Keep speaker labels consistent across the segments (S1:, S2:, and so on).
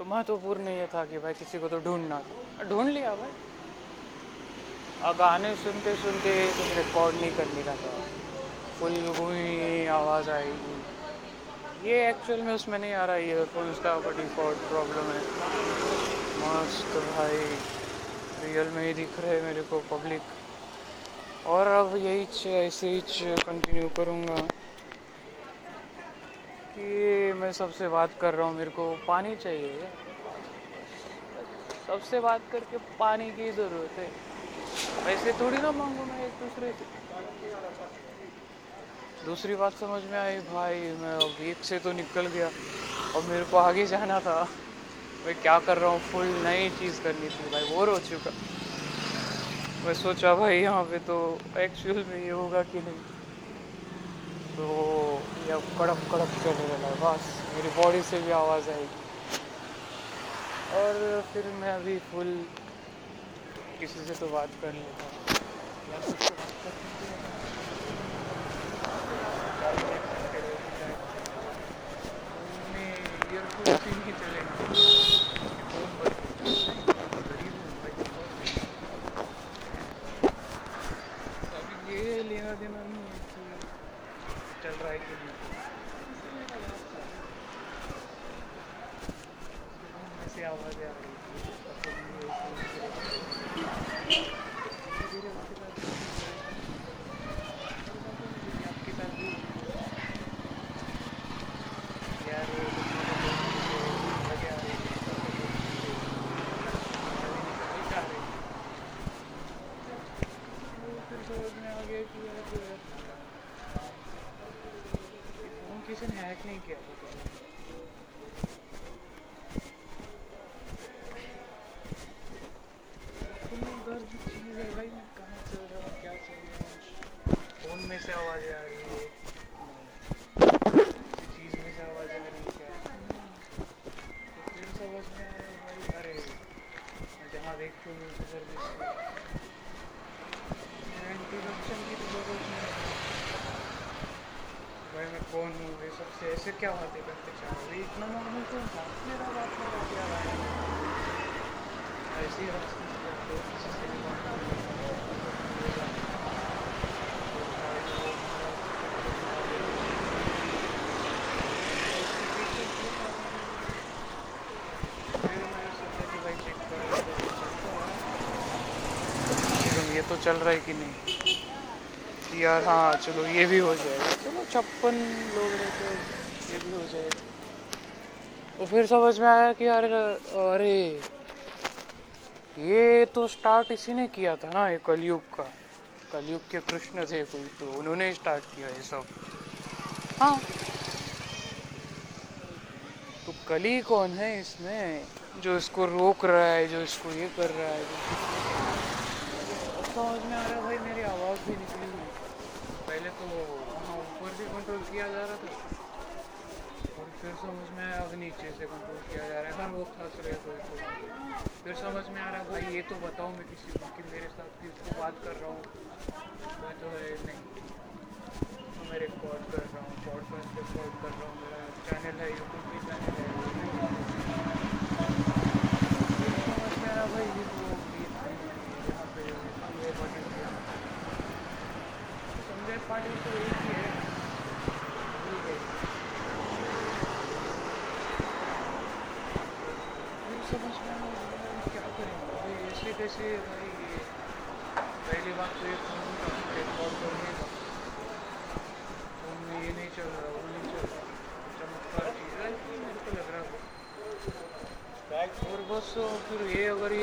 S1: तो महत्वपूर्ण ये था कि भाई किसी को तो ढूंढना था। ढूंढ लिया भाई। और गाने सुनते सुनते कुछ रिकॉर्ड नहीं करने का था। फुल आवाज़ आएगी ये एक्चुअल में उसमें नहीं आ रहा, ये ईयरफोन्स का डिफ़ॉल्ट प्रॉब्लम है। मस्त भाई। रियल में ही दिख रहे मेरे को पब्लिक और अब यही ऐसे ही कंटिन्यू करूँगा। कि मैं सबसे बात कर रहा हूँ, मेरे को पानी चाहिए। सबसे बात करके पानी की ज़रूरत है। वैसे थोड़ी ना मांगू मैं एक दूसरे से। दूसरी बात समझ में आई, भाई, मैं अब एक से तो निकल गया। और मेरे को आगे जाना था। मैं क्या कर रहा हूँ? फुल नई चीज़ करनी थी, भाई, बोर हो चुका। मैं सोचा, भाई, यहाँ पे तो एक्चुअल में ये होगा कि नहीं। तो ये अब कड़प कड़क चलने लगा बस, मेरी बॉडी से भी आवाज़ आएगी। और फिर मैं अभी फुल किसी से तो बात कर लेता या कुछ तो बात कर ईयरफोन से नहीं चलेगा फ़ोन पर गरीब हूँ भाई अभी ये लेना देना नहीं है कि चल रहा है कि नहीं से आवाज़ें आ रही थी धीरे धीरे उसके बाद आपके साथ भी यार वो कुछ ना कुछ लगे आ रही थी आ रही फिर समझ में आ गया कि यार फ़ोन किसी ने हैक नहीं किया था पहले दर्द चीज़ है भाई मैं कहाँ चल रहा हूँ क्या चल रहा हूँ फ़ोन में से आवाज़ें आ रही है किसी चीज़ में से आवाज़ें आ रही है क्या तो फिर समझ में आया भाई अरे मैं जहाँ देखती हूँ म्यूज़िक सर्विस इंट्रोडक्शन की तो ज़रूरत नहीं है भाई मैं कौन हूँ ये सबसे ऐसे क्या बातें करते ये इतना नॉर्मल क्यों था मेरा बात रहा है ऐसे ही रास्ते से करते किसी से भी बात नहीं ये तो चल रहा है कि नहीं? यार हाँ चलो ये भी हो जाएगा। छप्पन लोग रहते ये भी हो जाएगा तो फिर समझ में आया कि यार, अरे, ये तो स्टार्ट इसी ने किया था ना, ये कलयुग का। कलयुग के कृष्ण थे कोई तो उन्होंने स्टार्ट किया ये सब। हाँ। तो कली कौन है इसमें, जो इसको रोक रहा है, जो इसको ये कर रहा है? समझ में आ रहा है, भाई, मेरी आवाज़ भी निकली पहले तो ऊपर भी कंट्रोल किया जा रहा था। और फिर समझ में आया अब नीचे से कंट्रोल किया जा रहा है। हर वो फंस रहे कोई को फिर समझ में आ रहा भाई, ये तो बताओ मैं किसी को कि मेरे साथ किसको बात कर रहा हूँ। मैं तो है नहीं। तो मैं रिकॉर्ड कर रहा हूँ पॉडकास्ट रिकॉर्ड कर रहा हूँ। मेरा चैनल है यूट्यूब भी चैनल बस फिर ये अगर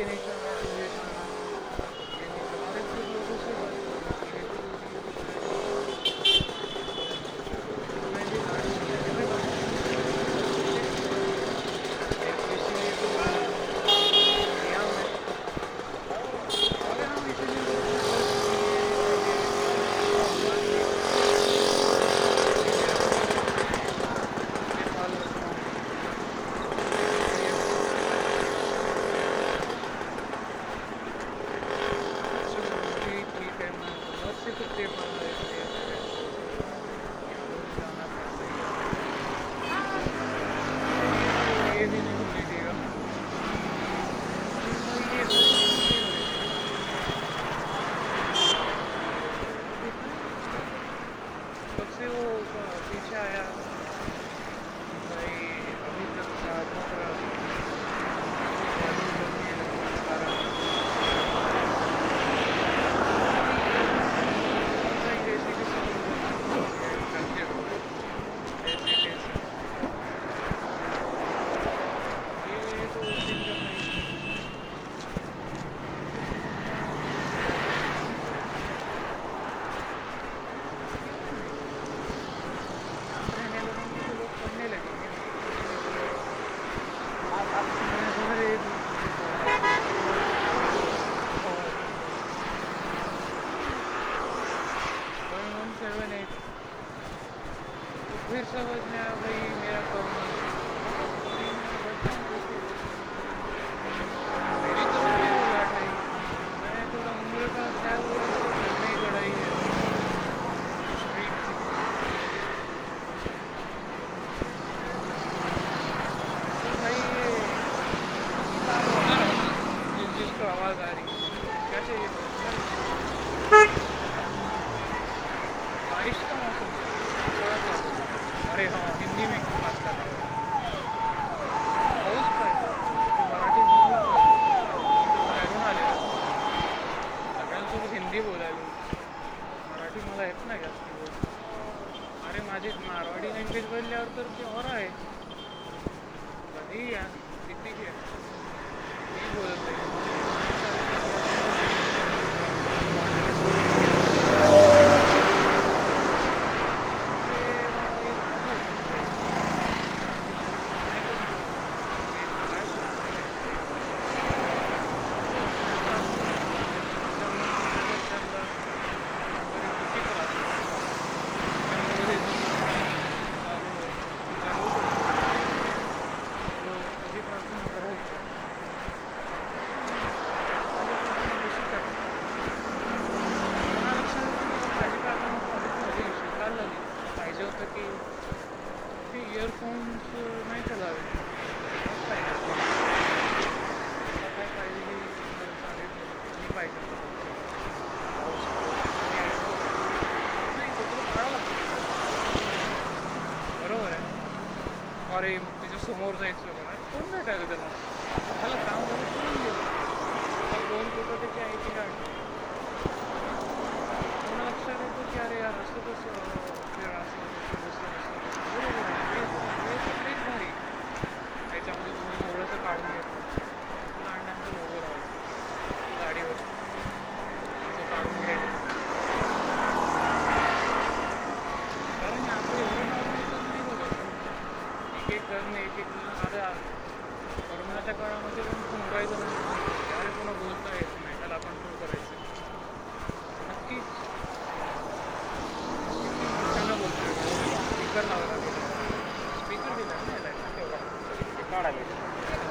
S1: Kaara meile.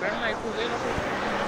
S1: Väga hea kuulda ilusaid.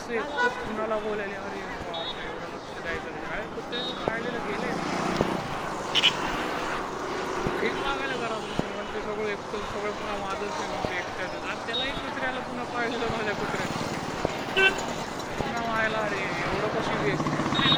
S1: असं एकटंच कुणाला बोलायल्यावर एवढं लक्ष द्यायचं नाही. कुठे काढलेलं गेले भीक मागायला करा म्हणते सगळं एकटं सगळं पुन्हा माझंच आहे म्हणते एकट्याचं. आज त्यालाही कुत्र्याला पुन्हा पाळलेलं माझ्या कुत्र्याचं. पुन्हा व्हायला अरे एवढं कशी वेस्ट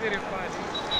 S1: 4 в.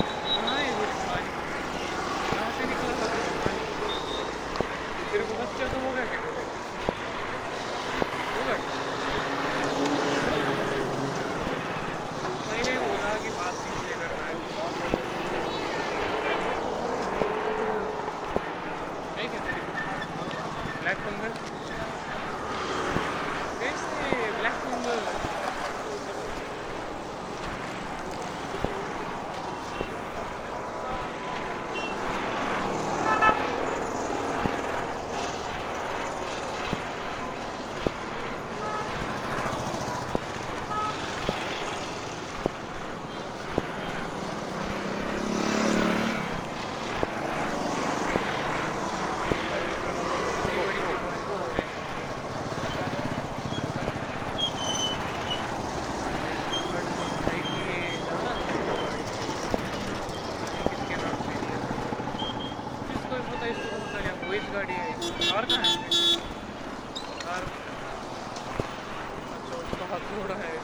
S1: उसका हाथ थोड़ा है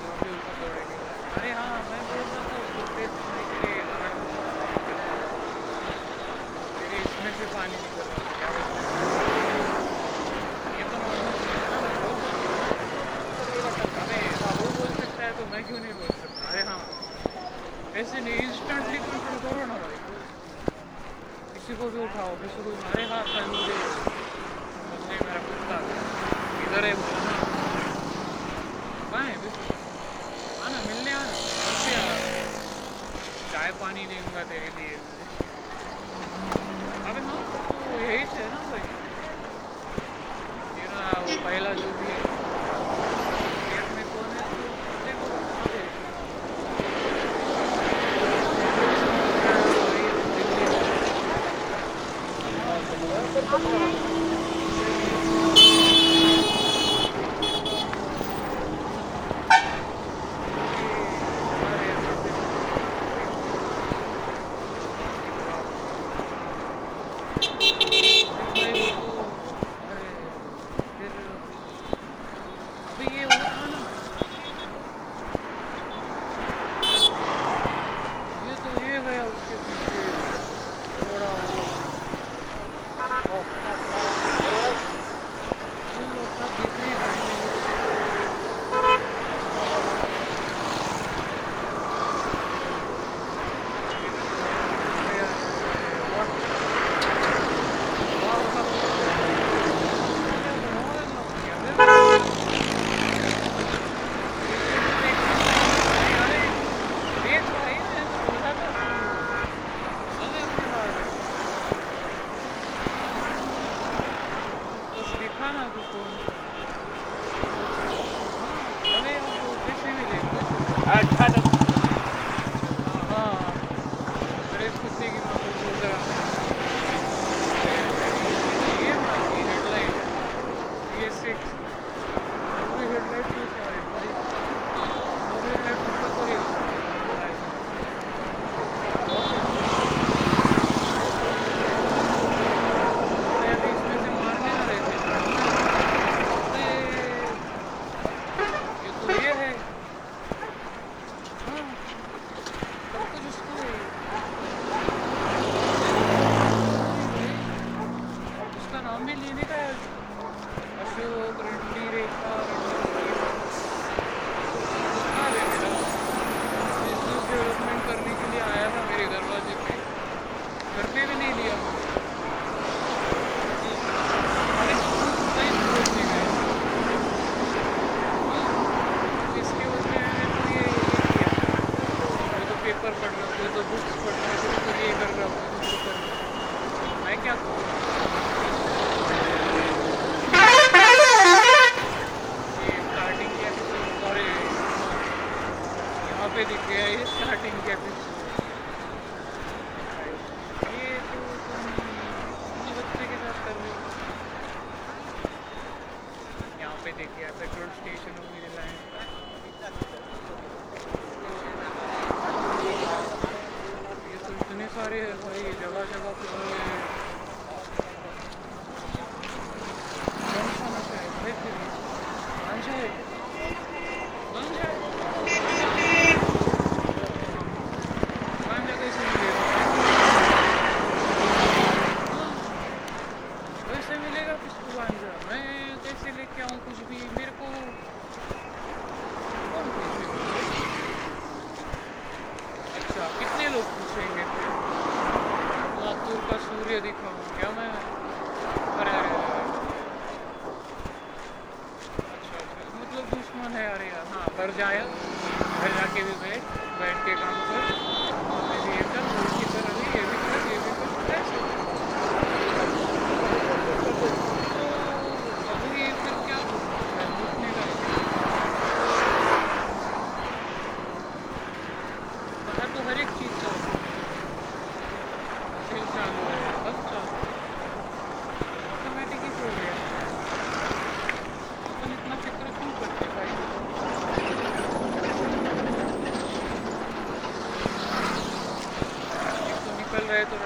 S1: quel retro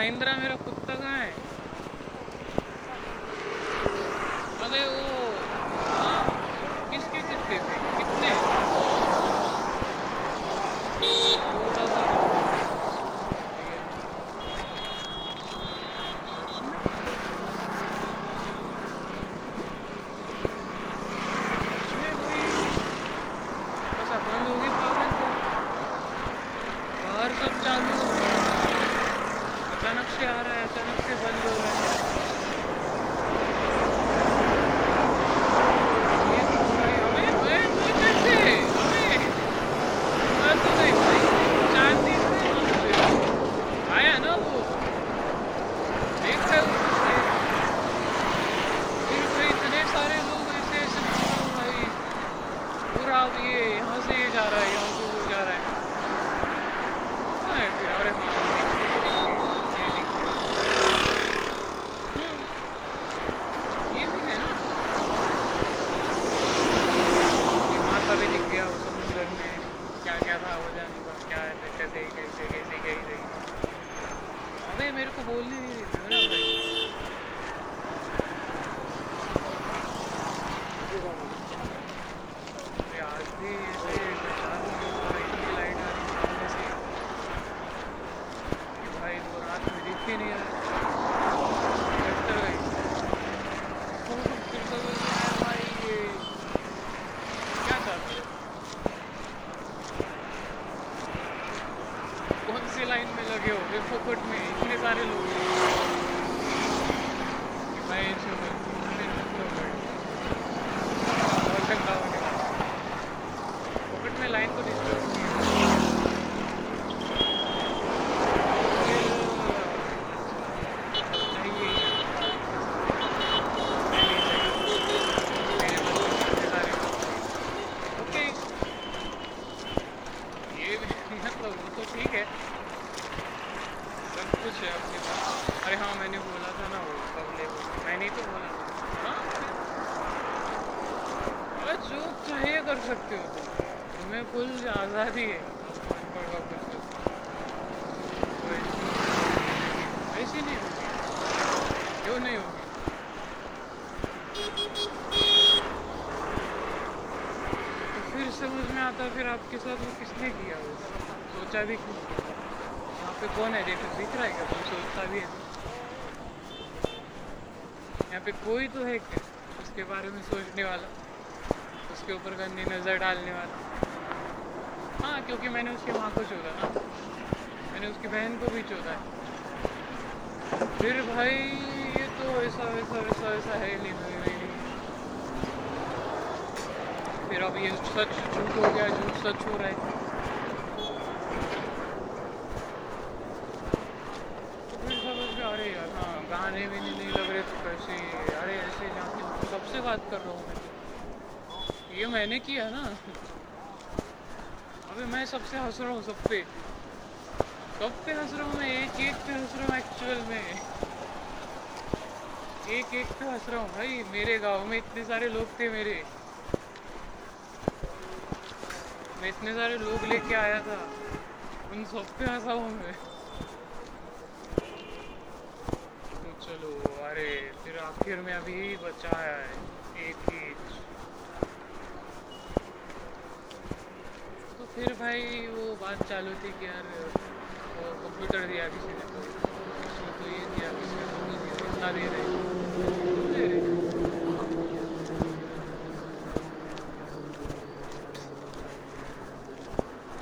S1: lembra, पे कोई तो है क्या? उसके बारे में सोचने वाला। उसके ऊपर गंदी नज़र डालने वाला। हाँ क्योंकि मैंने उसकी माँ को चोरा। ना मैंने उसकी बहन को भी चोरा है। फिर भाई, ये तो ऐसा वैसा वैसा वैसा है नहीं नहीं नहीं फिर अब ये सच झूठ हो गया, झूठ सच हो रहा है। तो अरे यार हाँ गाने भी नहीं अरे कैसे तो अरे ऐसे जाके कब से बात कर रहा हूँ मैं। ये मैंने किया ना। अबे मैं सबसे हंस रहा हूँ, सब पे। कब पे हंस रहा हूँ मैं, एक एक पे हंस रहा हूँ एक्चुअल में। एक एक पे हंस रहा हूँ भाई, मेरे गाँव में इतने सारे लोग थे मेरे। मैं इतने सारे लोग लेके आया था, उन सब पे हंसा हूँ मैं। आखिर में अभी बचा है, एक ही। तो फिर भाई वो बात चालू थी कि यार, वो कंप्यूटर दिया किसी ने तो तो ये दिया किसी ने तो ये कितना दे रहे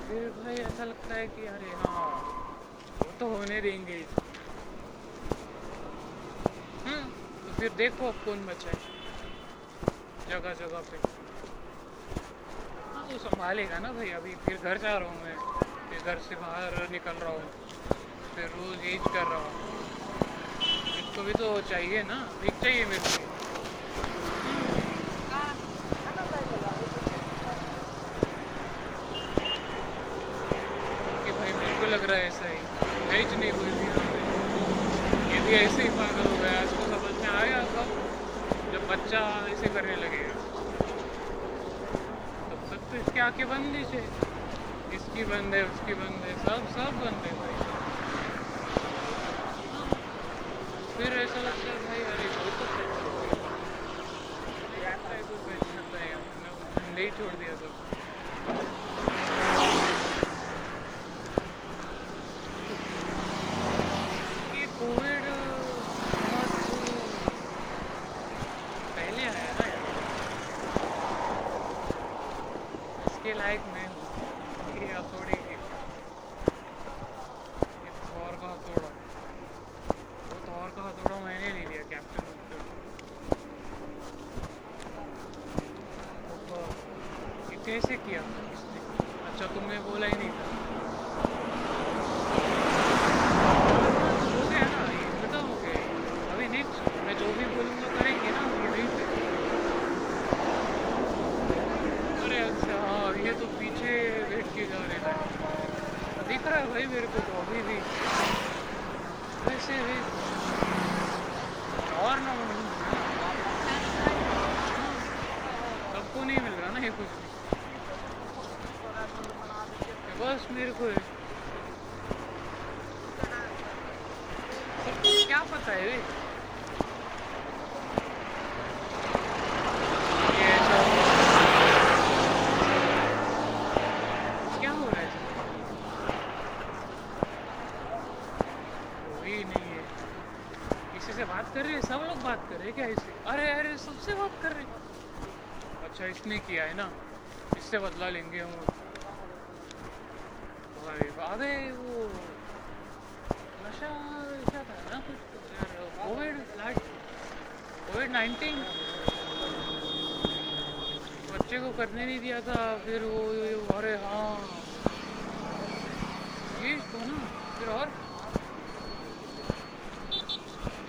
S1: फिर भाई ऐसा लगता है कि अरे हाँ वो तो होने देंगे। इसको फिर देखो कौन बचा है। जगह जगह पे। हाँ वो संभालेगा ना भाई, अभी फिर घर जा रहा हूँ मैं। फिर घर से बाहर निकल रहा हूँ। फिर रोज यही कर रहा हूँ। इसको भी तो चाहिए ना। भीख चाहिए मेरे कि भाई मेरे को लग रहा है ऐसा ही भेज नहीं हुई थी यहाँ पे ये भी ऐसे ही पागल हो गया इसको समझ में आया कब जब बच्चा ऐसे करने लगेगा तब तक तो इसकी आँखें बंद ही थे इसकी बंद है उसकी बंद है सब सब बंद है भाई फिर ऐसा लगता है भाई अरे वो तो सच हो गया। लगता है कोई बच सकता है हमने हमने ही छोड़ दिया सब ये कोविड बहुत पहले आया ना यार इसके लायक मैं हूँ ये हथौड़े की ये थॉर का हथौड़ा वो थॉर का हथौड़ा मैंने ले लिया कैप्टन ये कैसे किया। अच्छा तुमने बोला ही नहीं था हो गया ना ये खत्म हो गया ये। अभी नेक्स्ट मैं जो भी बोलूँगा करेंगे ना ये नहीं पे अरे अच्छा हाँ ये तो पीछे बैठ के जा रहे हैं दिख रहा है भाई मेरे को तो अभी भी वैसे भी और ना सबको नहीं मिल रहा ना ये कुछ भी बस मेरे को है। सबको क्या पता है वे ये ऐसा क्या हो रहा है इसमें? कोई नहीं है किसी से कर रहे सब लोग बात कर रहे क्या इससे अरे अरे, सबसे बात कर रहे अच्छा इसने किया है ना? इससे बदला लेंगे हम अबे, वो नशा ऐसा था ना कुछ? यार कोविड कोविड नाइन्टीन बच्चे को करने नहीं दिया था, फिर वो, अरे हाँ। ये तो ना, फिर और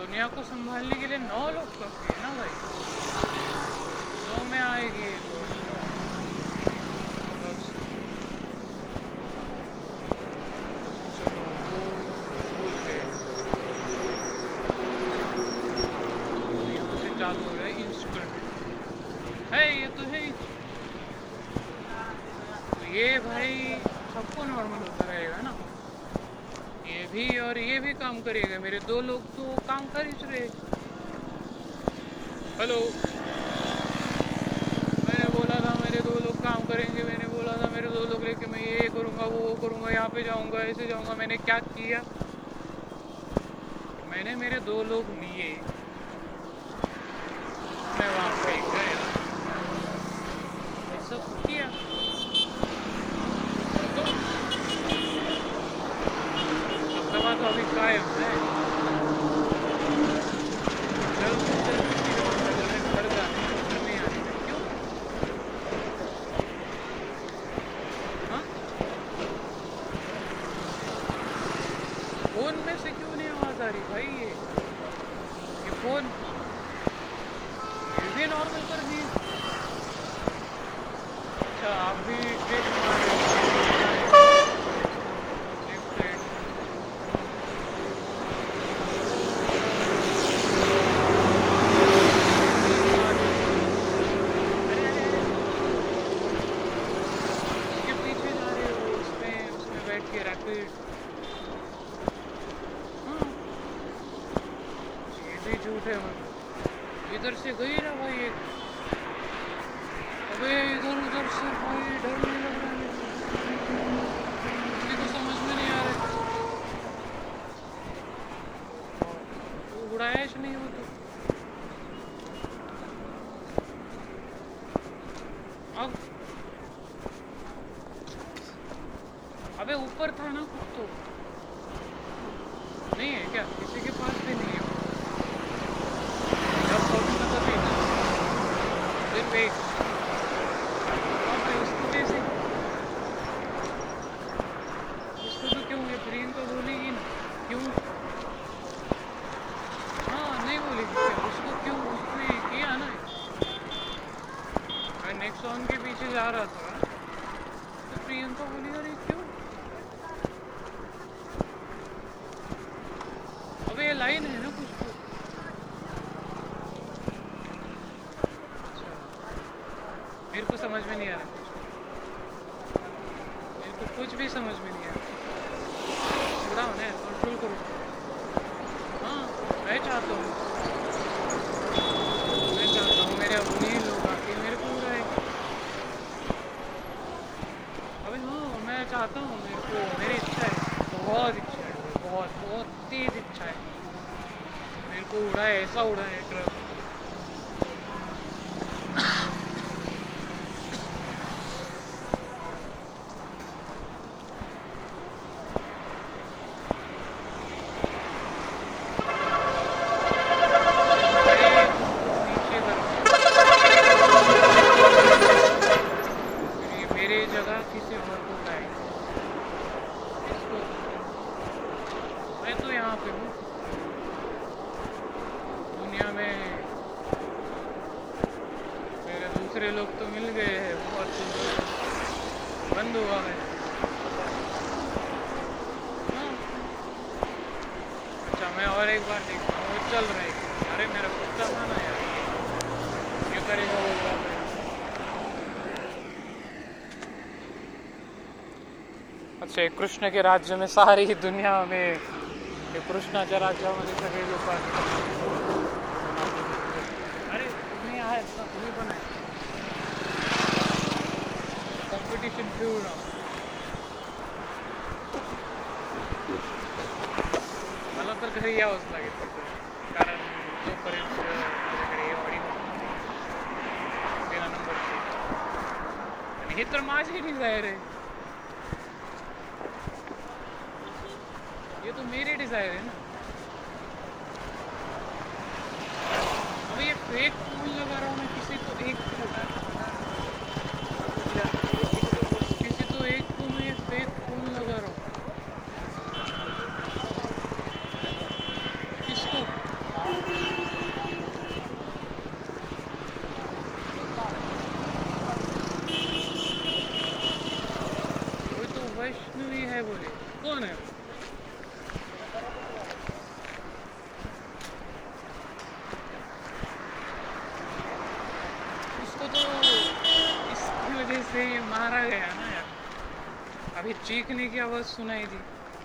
S1: दुनिया को संभालने के लिए नौ लोग काफ़ी है ना भाई? नौ में आएगी तो ये तो है। तो ये भाई सबको नॉर्मल होता रहेगा ना। ये भी और ये भी काम करेगा, मेरे दो लोग तो काम कर ही रहे हेलो। मैंने बोला था, मेरे दो लोग काम करेंगे, मैंने बोला था, मेरे दो लोग लेके मैं ये करूँगा, वो वो करूँगा, यहाँ पे जाऊँगा, ऐसे जाऊँगा, मैंने क्या किया? मैंने मेरे दो लोग लिए। मैं वहाँ पे गया। सब किया। तो अभी कायम है जल्द किसी और नगर में घर जाने का, घर नहीं आने का। क्यों हाँ फ़ोन में से क्यों नहीं आवाज़ आ रही भाई ये ये फ़ोन ये भी नॉर्मल कर दिए अच्छा आप भी ट्रेन मार रहे हो लेफ़्ट साइड उसके पीछे जा रहे हो उसमें उसमें बैठ के रैपिड हाँ ये भी झूठ है मतलब इधर से गई ना भाई एक अबे इधर उधर से भाई डर नहीं लग रहा है मेरे को। किसी को समझ में नहीं आ रहा वो उड़ाया ही नहीं वो तो अब अबे, ऊपर था ना कुछ तो। नहीं है क्या? किसी के पास भी नहीं है। जब एक फिर वेट वहाँ पे उसको कैसे उसको तो क्यों ये प्रियंका बोलेगी ना क्यों हाँ नहीं बोलेगी क्या उसको क्यों उसने किया ना मैं नेक्स्ट सॉन्ग के पीछे जा रहा था तो प्रियंका बोली अरे क्यों अब ये लाइन है ना कुछ तो अच्छा मेरे को समझ में नहीं आ रहा कुछ मेरे को कुछ भी समझ में नहीं आ रहा थोड़ा होना है कंट्रोल करो हाँ मैं चाहता हूँ मैं चाहता हूँ मेरे अपने ही लोग आके मेरे को उड़ाए अबे हाँ मैं चाहता हूँ मेरे को मेरी इच्छा है बहुत इच्छा है बहुत बहुत तेज इच्छा है मेरे को उड़ाए ऐसा उड़ाए ट्रक नीचे कर मेरे जगह किसी और को उड़ाए इसको मैं तो यहाँ पे हूँ दुनिया में मेरे दूसरे लोग तो मिल गए हैं बहुत सुंदर बंद हुआ है हाँ। अच्छा मैं और एक बार देखता हूँ वो चल रहा है अरे मेरा कुत्ता था ना यार ये करेगा वो बात है अच्छा कृष्ण के राज्य में सारी दुनिया में कृष्णाच्या राज्यामध्ये सगळे लोक अरे तुम्ही आहेत ना तुम्ही पण मला तर घरी यावंच लागेल कारण जोपर्यंत माझ्याकडे एवढी नंबरची आणि हे। तर माझी डिझायर आहे ये तो मेरी डिज़ायर है ना। अभी ये फेक फूल लगा रहा हूँ मैं किसी को, एक किसी तो एक को मैं ये फेक फूल लगा रहा हूँ किसको वो तो वैष्णवी है बोले कौन है वो? उसको तो इसकी वजह से मारा गया ना यार अभी चीखने की आवाज़ सुनाई दी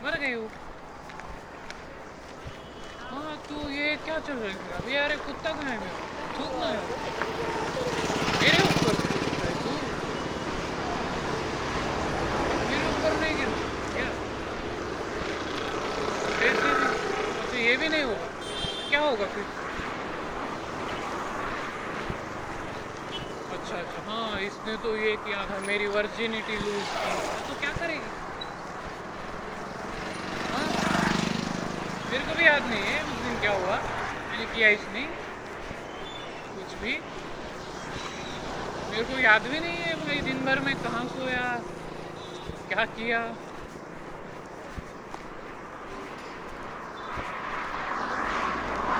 S1: मर गई वो। हाँ तू ये क्या चल रही है अभी यार कुत्ता कहाँ है मेरा? थूकना है। मेरे ऊपर। थूक तू मेरे ऊपर नहीं गिर। भी अच्छा ये भी नहीं होगा। क्या होगा फिर? अच्छा अच्छा। हाँ इसने तो ये किया था। मेरी वर्जिनिटी लूज की। तो क्या करेगी हाँ मेरे को भी याद नहीं है, उस दिन क्या हुआ? मैंने किया इसने। कुछ भी। मेरे को याद भी नहीं है भाई, दिन भर में कहाँ सोया, क्या किया।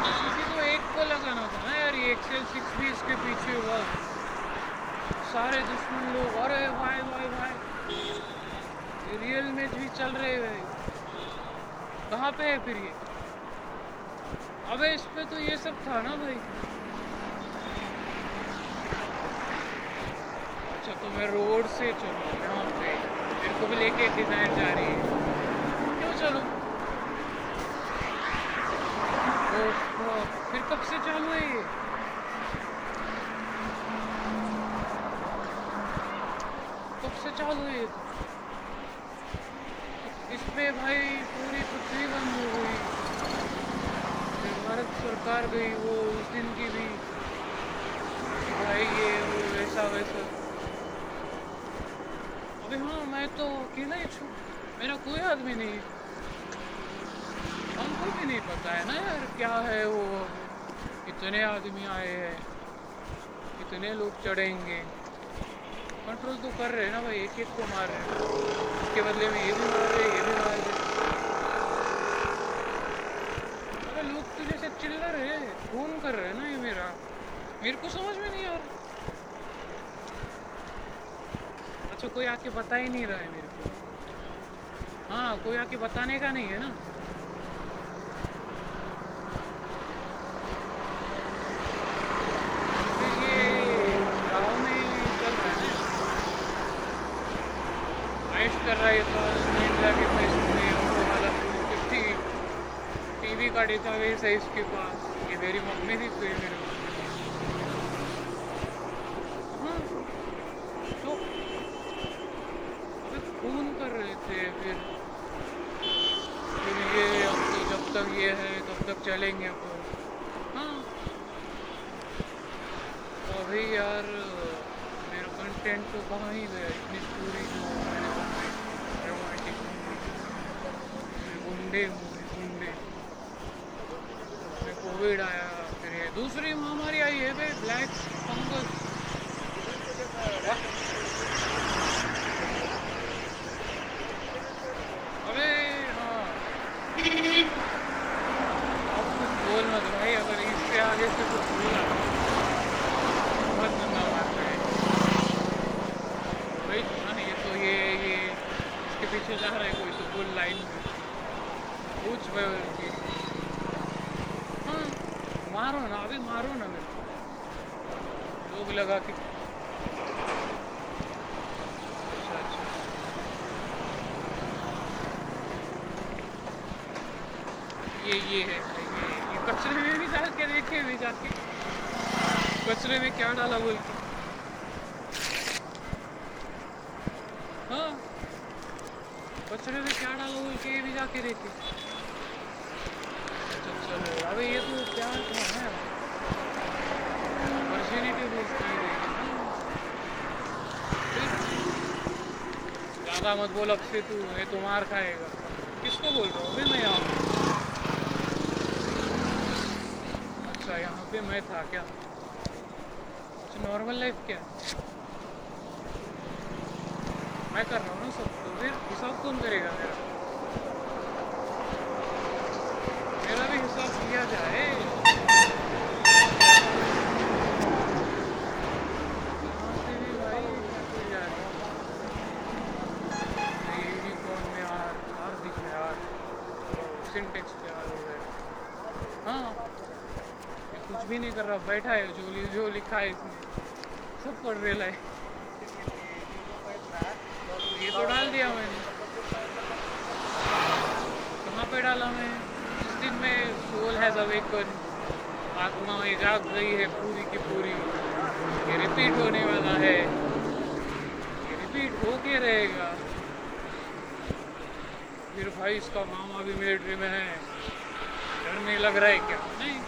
S1: किसी को एक को लगाना था ना यार, ये एक्सेल सिक्स भी इसके पीछे हुआ। सारे दुश्मन लोग अरे भाई भाई भाई। रियल मैच भी चल रहे हैं। कहाँ पे है फिर ये? अबे इस पे तो ये सब था ना भाई। अच्छा तो मैं रोड से चलूँ यहाँ पे। मेरे को भी लेके डिज़ाइन जा रही है। क्यों चलूँ? फिर कब से चालू है ये? कब से चालू है ये पे भाई बंद हो गई भारत सरकार गई, वो उस दिन की भी भाई ये वो वैसा वैसा। अभी हाँ मैं तो अकेला ही छू, मेरा कोई आदमी नहीं। हमको भी नहीं पता है ना यार, क्या है वो इतने आदमी आए हैं कितने लोग चढ़ेंगे। कंट्रोल तो कर रहे हैं ना भाई एक एक को मार रहे हैं। उसके बदले में ये भी मार रहे ये भी मार रहे अरे लोग तो जैसे चिल्ला रहे खून कर रहे हैं ना ये मेरा मेरे को समझ में नहीं आ रहा अच्छा कोई आके बता ही नहीं रहा है मेरे को हाँ कोई आके बताने का नहीं है ना है है तो के डेटाबेस है इसके पास मेरी मम्मी थी फिर मेरे को हाँ, तो अबे खून कर रहे थे फिर फिर ये तो जब तक ये है तब तक चलेंगे अपन हाँ। तो अभी यार मेरा कंटेंट तो कहाँ ही गया इतनी स्टोरी जो मैंने रोमांटिक गुंडे फिर कोविड आया फिर ये दूसरी महामारी आई है भाई ब्लैक फंगस अबे हाँ। अब कुछ बोल मत भाई, अगर इससे आगे से कुछ बोला बहुत गंदा बात है भाई सुना नहीं, ये तो ये ये, इसके पीछे जा रहा है कोई तो बोल लाइन हाँ मारो ना, अभी मारो ना मेरे को। लोग लगा के अच्छा अच्छा। ये ये है ये ये कचरे में भी डाल के देखे भी जाके। कचरे में क्या डाला बोल के हाँ। कचरे में क्या डाला बोल के भी जाके देखे। अबे ये तो प्यार का है ज़्यादा मत बोल, अब से तू, ये तो मार खाएगा। किसको बोल रहा हूँ? मैं यहाँ अच्छा यहाँ पे मैं था क्या? अच्छा नॉर्मल लाइफ क्या? मैं कर रहा हूँ ना सब तो फिर हिसाब कौन करेगा मेरा भी हिसाब किया जाए है? रहा है हो हाँ कुछ भी नहीं कर रहा बैठा है जो जो लिखा है इसमें सब पढ़ रहा है ये तो डाल दिया मैंने कहाँ पे डाला मैं सोल हैज़ अवेकन आत्मा जाग गई है पूरी की पूरी। ये रिपीट होने वाला है। ये रिपीट होके रहेगा। फिर भाई इसका मामा भी मिलिट्री में है। डर नहीं लग रहा है क्या? नहीं।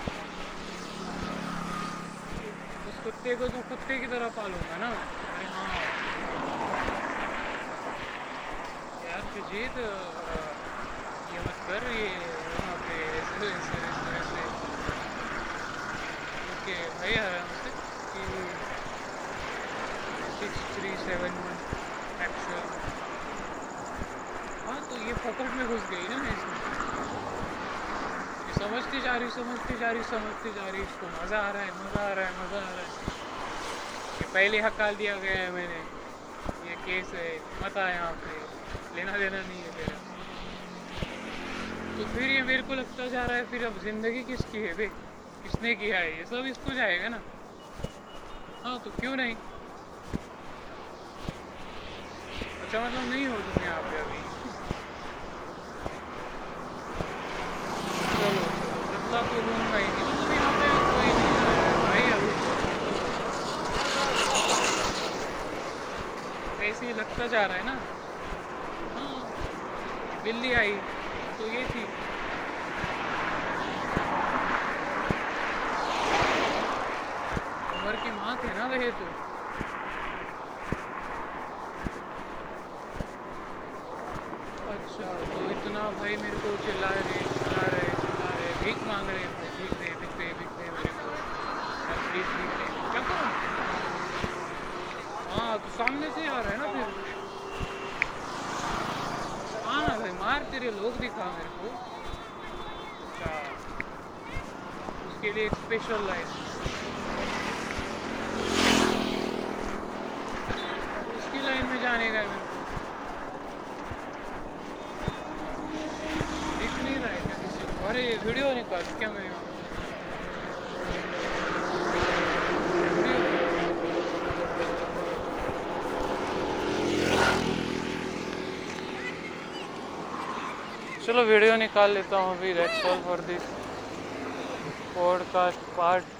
S1: उस कुत्ते को तो कुत्ते की तरह पालूँगा ना। अरे हाँ। यार सुजीत अ, ये मत कर ये ऐसे थ्री सेवन वन हाँ तो ये में घुस गई ना इसमें समझती जा रही समझती जा रही समझती जा रही इसको मज़ा आ रहा है मज़ा आ रहा है मज़ा आ रहा है ये पहले हकाल दिया गया है मैंने ये केस है मत आया यहाँ पे लेना देना नहीं है मेरा तो फिर ये मेरे को लगता जा रहा है, फिर अब ज़िंदगी किसकी है बे? किसने किया है? ये सब इसको जाएगा ना। हाँ तो क्यों नहीं? अच्छा मतलब नहीं हो तुम यहाँ पे अभी। चलो बदला तो लूँगा ही नहीं। मतलब यहाँ पे कोई नहीं भाई अभी। ऐसे ही लगता जा रहा है ना। हाँ बिल्ली आई। तो ये थी। उम्र की माँ थे वह तो अच्छा तो इतना भाई मेरे को चिल्ला रहे चिल्ला रहे चिल्ला रहे भीख मांग रहे थे भीख दे भीख दे भीख दे मेरे को यार प्लीज़ भीख दे क्या करूँ हाँ तो सामने से आ रहा है ना फिर हाँ ना भाई मार तेरे लोग दिखा मेरे को अच्छा स्पेशल लाइन उसकी लाइन में जाने का मेरे दिख नहीं रहा है क्या किसी को? अरे, ये वीडियो निकाल, क्या मैं चलो वीडियो निकाल लेता हूँ अभी that's all for this podcast part